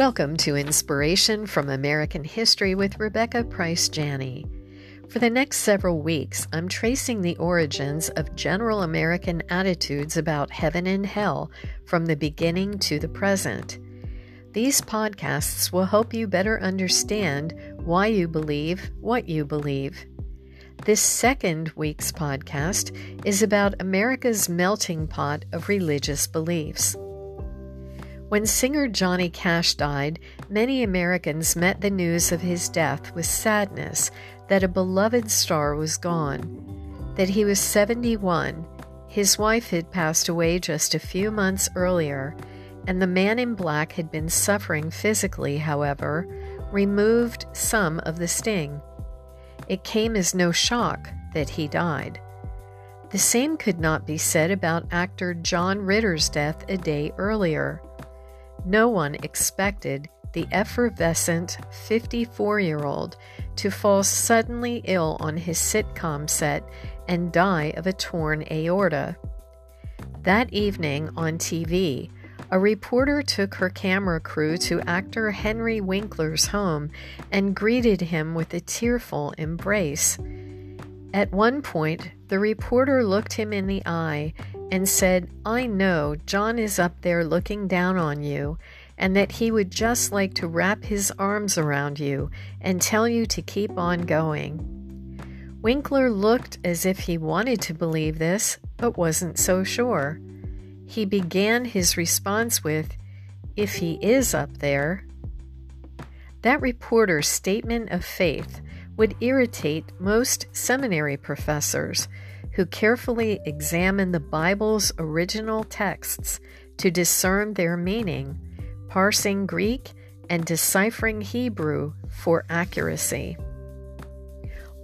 Welcome to Inspiration from American History with Rebecca Price Janney. For the next several weeks, I'm tracing the origins of general American attitudes about heaven and hell from the beginning to the present. These podcasts will help you better understand why you believe what you believe. This second week's podcast is about America's melting pot of religious beliefs. When singer Johnny Cash died, many Americans met the news of his death with sadness that a beloved star was gone. That he was 71, his wife had passed away just a few months earlier, and the man in black had been suffering physically, however, removed some of the sting. It came as no shock that he died. The same could not be said about actor John Ritter's death a day earlier. No one expected the effervescent 54 year old to fall suddenly ill on his sitcom set and die of a torn aorta. That evening on TV, a reporter took her camera crew to actor Henry Winkler's home and greeted him with a tearful embrace. At one point, the reporter looked him in the eye and said, I know John is up there looking down on you, and that he would just like to wrap his arms around you and tell you to keep on going. Winkler looked as if he wanted to believe this, but wasn't so sure. He began his response with, If he is up there. That reporter's statement of faith would irritate most seminary professors who carefully examine the Bible's original texts to discern their meaning, parsing Greek and deciphering Hebrew for accuracy.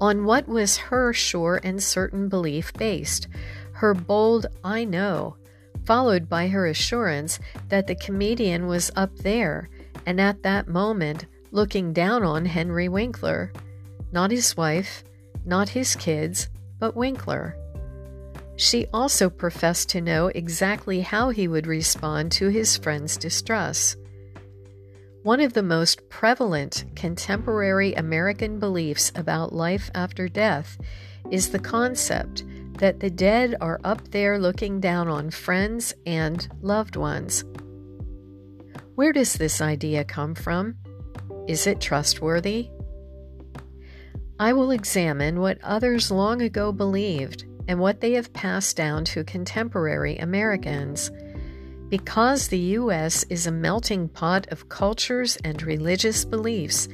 On what was her sure and certain belief based? Her bold, I know, followed by her assurance that the comedian was up there and at that moment looking down on Henry Winkler. Not his wife, not his kids, but Winkler. She also professed to know exactly how he would respond to his friend's distress. One of the most prevalent contemporary American beliefs about life after death is the concept that the dead are up there looking down on friends and loved ones. Where does this idea come from? Is it trustworthy? I will examine what others long ago believed and what they have passed down to contemporary Americans. Because the U.S. is a melting pot of cultures and religious beliefs,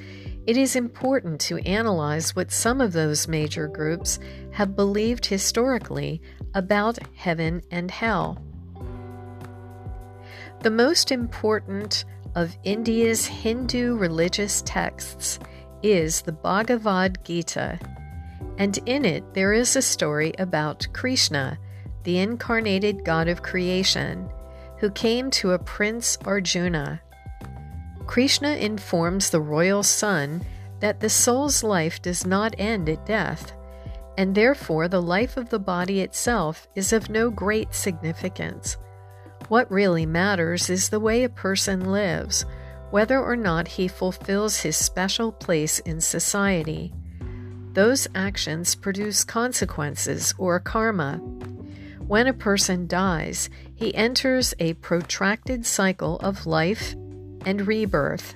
it is important to analyze what some of those major groups have believed historically about heaven and hell. The most important of India's Hindu religious texts is the Bhagavad Gita, and in it there is a story about Krishna, the incarnated god of creation, who came to a prince Arjuna. Krishna informs the royal son that the soul's life does not end at death, and therefore the life of the body itself is of no great significance. What really matters is the way a person lives whether or not he fulfills his special place in society. Those actions produce consequences or karma. When a person dies, he enters a protracted cycle of life and rebirth.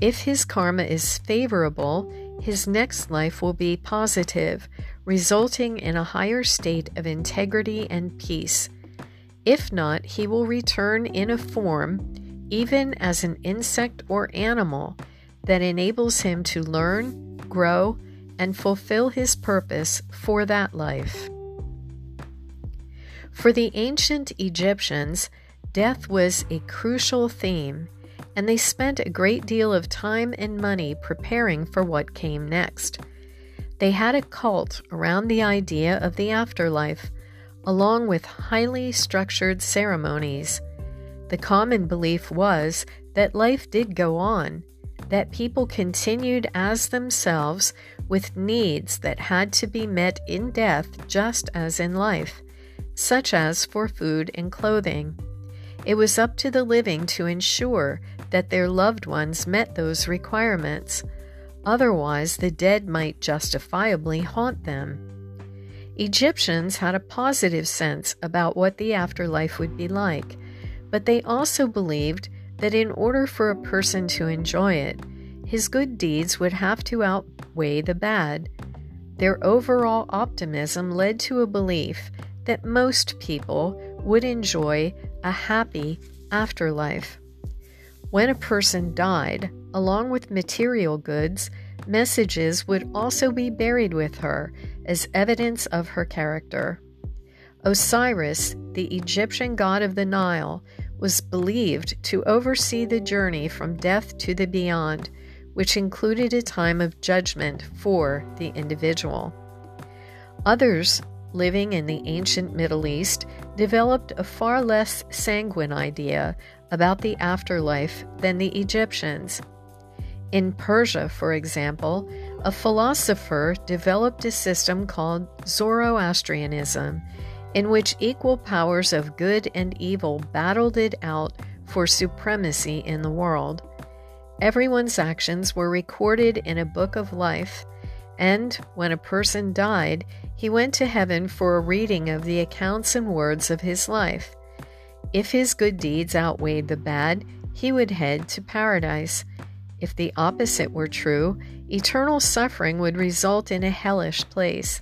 If his karma is favorable, his next life will be positive, resulting in a higher state of integrity and peace. If not, he will return in a form even as an insect or animal, that enables him to learn, grow, and fulfill his purpose for that life. For the ancient Egyptians, death was a crucial theme, and they spent a great deal of time and money preparing for what came next. They had a cult around the idea of the afterlife, along with highly structured ceremonies the common belief was that life did go on, that people continued as themselves with needs that had to be met in death just as in life, such as for food and clothing. It was up to the living to ensure that their loved ones met those requirements. Otherwise, the dead might justifiably haunt them. Egyptians had a positive sense about what the afterlife would be like, but they also believed that in order for a person to enjoy it, his good deeds would have to outweigh the bad. Their overall optimism led to a belief that most people would enjoy a happy afterlife. When a person died, along with material goods, messages would also be buried with her as evidence of her character. Osiris, the Egyptian god of the Nile, was believed to oversee the journey from death to the beyond, which included a time of judgment for the individual. Others living in the ancient Middle East developed a far less sanguine idea about the afterlife than the Egyptians. In Persia, for example, a philosopher developed a system called Zoroastrianism, in which equal powers of good and evil battled it out for supremacy in the world. Everyone's actions were recorded in a book of life, and when a person died, he went to heaven for a reading of the accounts and words of his life. If his good deeds outweighed the bad, he would head to paradise. If the opposite were true, eternal suffering would result in a hellish place.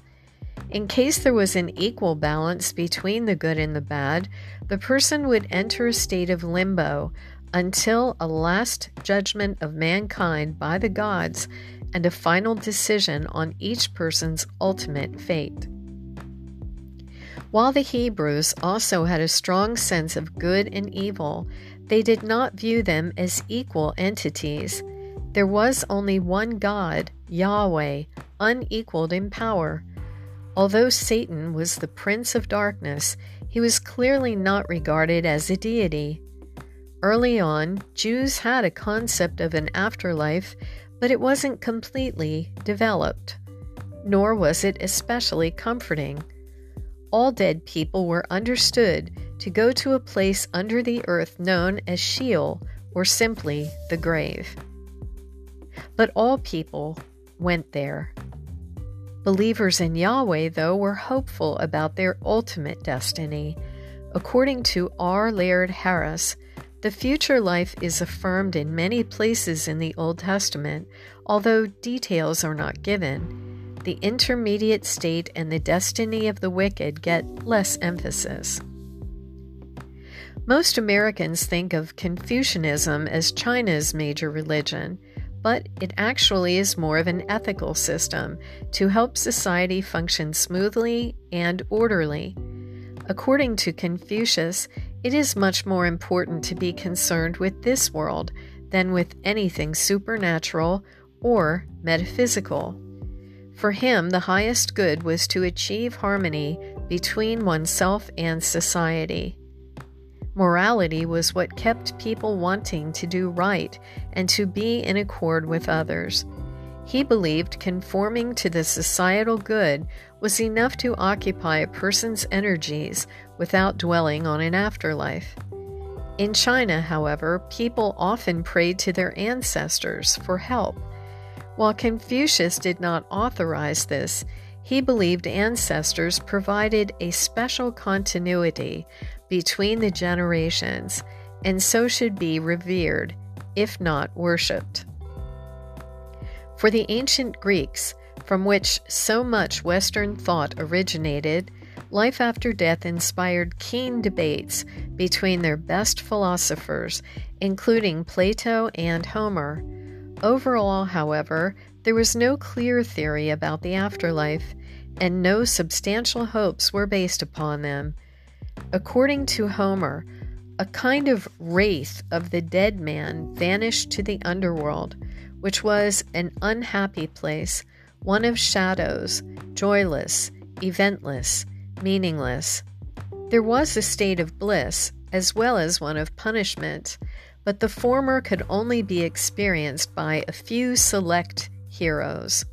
In case there was an equal balance between the good and the bad, the person would enter a state of limbo until a last judgment of mankind by the gods and a final decision on each person's ultimate fate. While the Hebrews also had a strong sense of good and evil, they did not view them as equal entities. There was only one God, Yahweh, unequaled in power. Although Satan was the prince of darkness, he was clearly not regarded as a deity. Early on, Jews had a concept of an afterlife but it wasn't completely developed, nor was it especially comforting. All dead people were understood to go to a place under the earth known as Sheol, or simply the grave. But all people went there. Believers in Yahweh, though, were hopeful about their ultimate destiny. According to R. Laird Harris, the future life is affirmed in many places in the Old Testament, although details are not given. The intermediate state and the destiny of the wicked get less emphasis. Most Americans think of Confucianism as China's major religion, but it actually is more of an ethical system to help society function smoothly and orderly. According to Confucius, it is much more important to be concerned with this world than with anything supernatural or metaphysical. For him, the highest good was to achieve harmony between oneself and society. Morality was what kept people wanting to do right and to be in accord with others. He believed conforming to the societal good was enough to occupy a person's energies without dwelling on an afterlife. In China, however, people often prayed to their ancestors for help. While Confucius did not authorize this, he believed ancestors provided a special continuity between the generations and so should be revered, if not worshipped. For the ancient Greeks, from which so much Western thought originated, life after death inspired keen debates between their best philosophers, including Plato and Homer. Overall, however, there was no clear theory about the afterlife, and no substantial hopes were based upon them. According to Homer, a kind of wraith of the dead man vanished to the underworld which was an unhappy place, one of shadows, joyless, eventless, meaningless. There was a state of bliss as well as one of punishment, but the former could only be experienced by a few select heroes.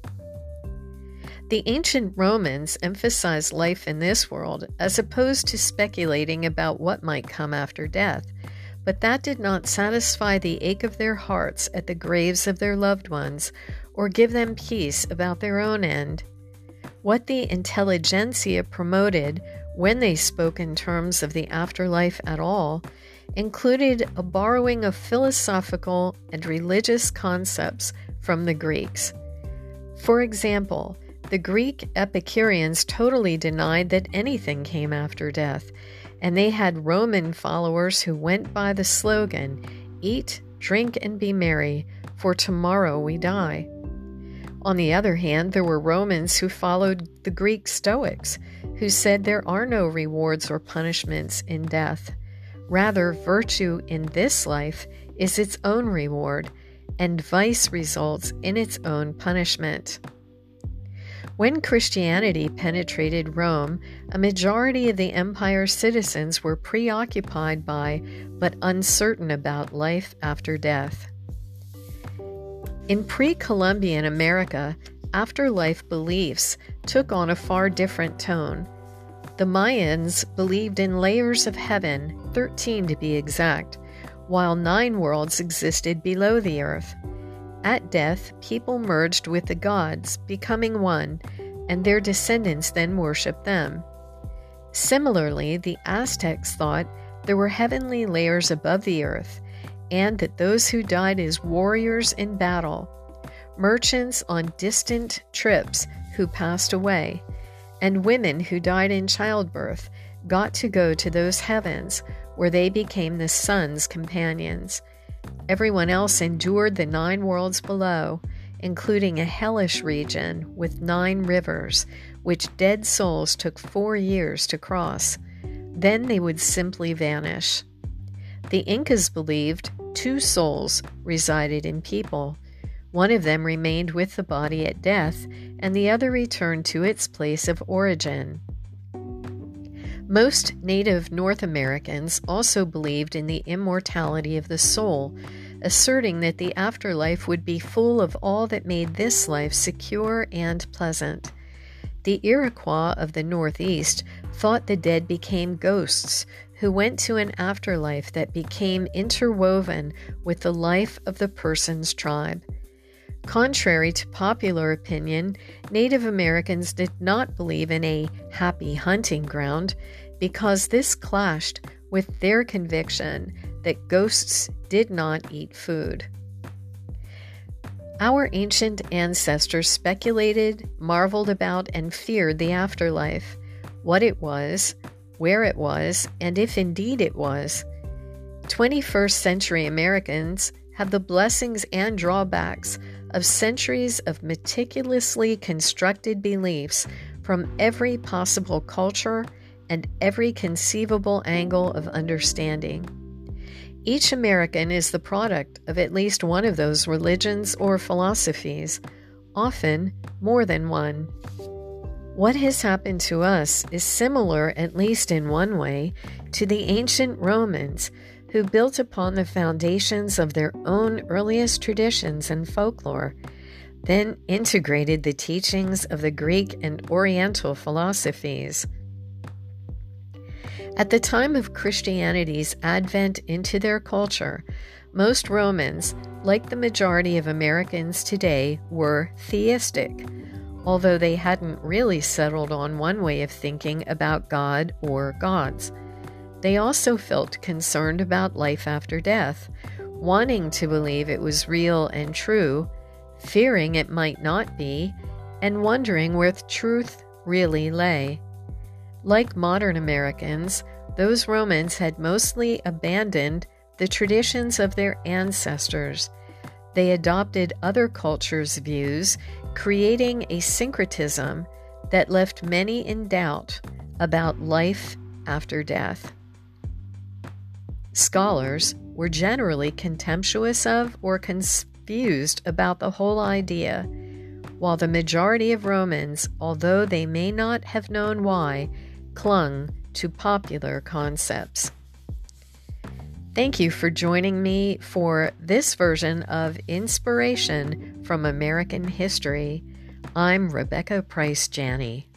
The ancient Romans emphasized life in this world as opposed to speculating about what might come after death, but that did not satisfy the ache of their hearts at the graves of their loved ones or give them peace about their own end. What the intelligentsia promoted when they spoke in terms of the afterlife at all included a borrowing of philosophical and religious concepts from the Greeks. For example, the Greek Epicureans totally denied that anything came after death, and they had Roman followers who went by the slogan, Eat, drink, and be merry, for tomorrow we die. On the other hand, there were Romans who followed the Greek Stoics, who said there are no rewards or punishments in death. Rather, virtue in this life is its own reward, and vice results in its own punishment. When Christianity penetrated Rome, a majority of the empire's citizens were preoccupied by, but uncertain about, life after death. In pre Columbian America, afterlife beliefs took on a far different tone. The Mayans believed in layers of heaven, 13 to be exact, while nine worlds existed below the earth. At death, people merged with the gods, becoming one, and their descendants then worshiped them. Similarly, the Aztecs thought there were heavenly layers above the earth, and that those who died as warriors in battle, merchants on distant trips who passed away, and women who died in childbirth got to go to those heavens where they became the sun's companions. Everyone else endured the nine worlds below, including a hellish region with nine rivers, which dead souls took four years to cross. Then they would simply vanish. The Incas believed two souls resided in people. One of them remained with the body at death, and the other returned to its place of origin. Most native North Americans also believed in the immortality of the soul, asserting that the afterlife would be full of all that made this life secure and pleasant. The Iroquois of the Northeast thought the dead became ghosts who went to an afterlife that became interwoven with the life of the person's tribe. Contrary to popular opinion, Native Americans did not believe in a happy hunting ground because this clashed with their conviction that ghosts did not eat food. Our ancient ancestors speculated, marveled about, and feared the afterlife, what it was, where it was, and if indeed it was. 21st century Americans have the blessings and drawbacks of centuries of meticulously constructed beliefs from every possible culture and every conceivable angle of understanding. Each American is the product of at least one of those religions or philosophies, often more than one. What has happened to us is similar, at least in one way, to the ancient Romans who built upon the foundations of their own earliest traditions and folklore, then integrated the teachings of the Greek and Oriental philosophies. At the time of Christianity's advent into their culture, most Romans, like the majority of Americans today, were theistic, although they hadn't really settled on one way of thinking about God or gods. They also felt concerned about life after death, wanting to believe it was real and true, fearing it might not be, and wondering where the truth really lay. Like modern Americans, those Romans had mostly abandoned the traditions of their ancestors. They adopted other cultures' views, creating a syncretism that left many in doubt about life after death. Scholars were generally contemptuous of or confused about the whole idea, while the majority of Romans, although they may not have known why, clung to popular concepts. Thank you for joining me for this version of Inspiration from American History. I'm Rebecca Price Janney.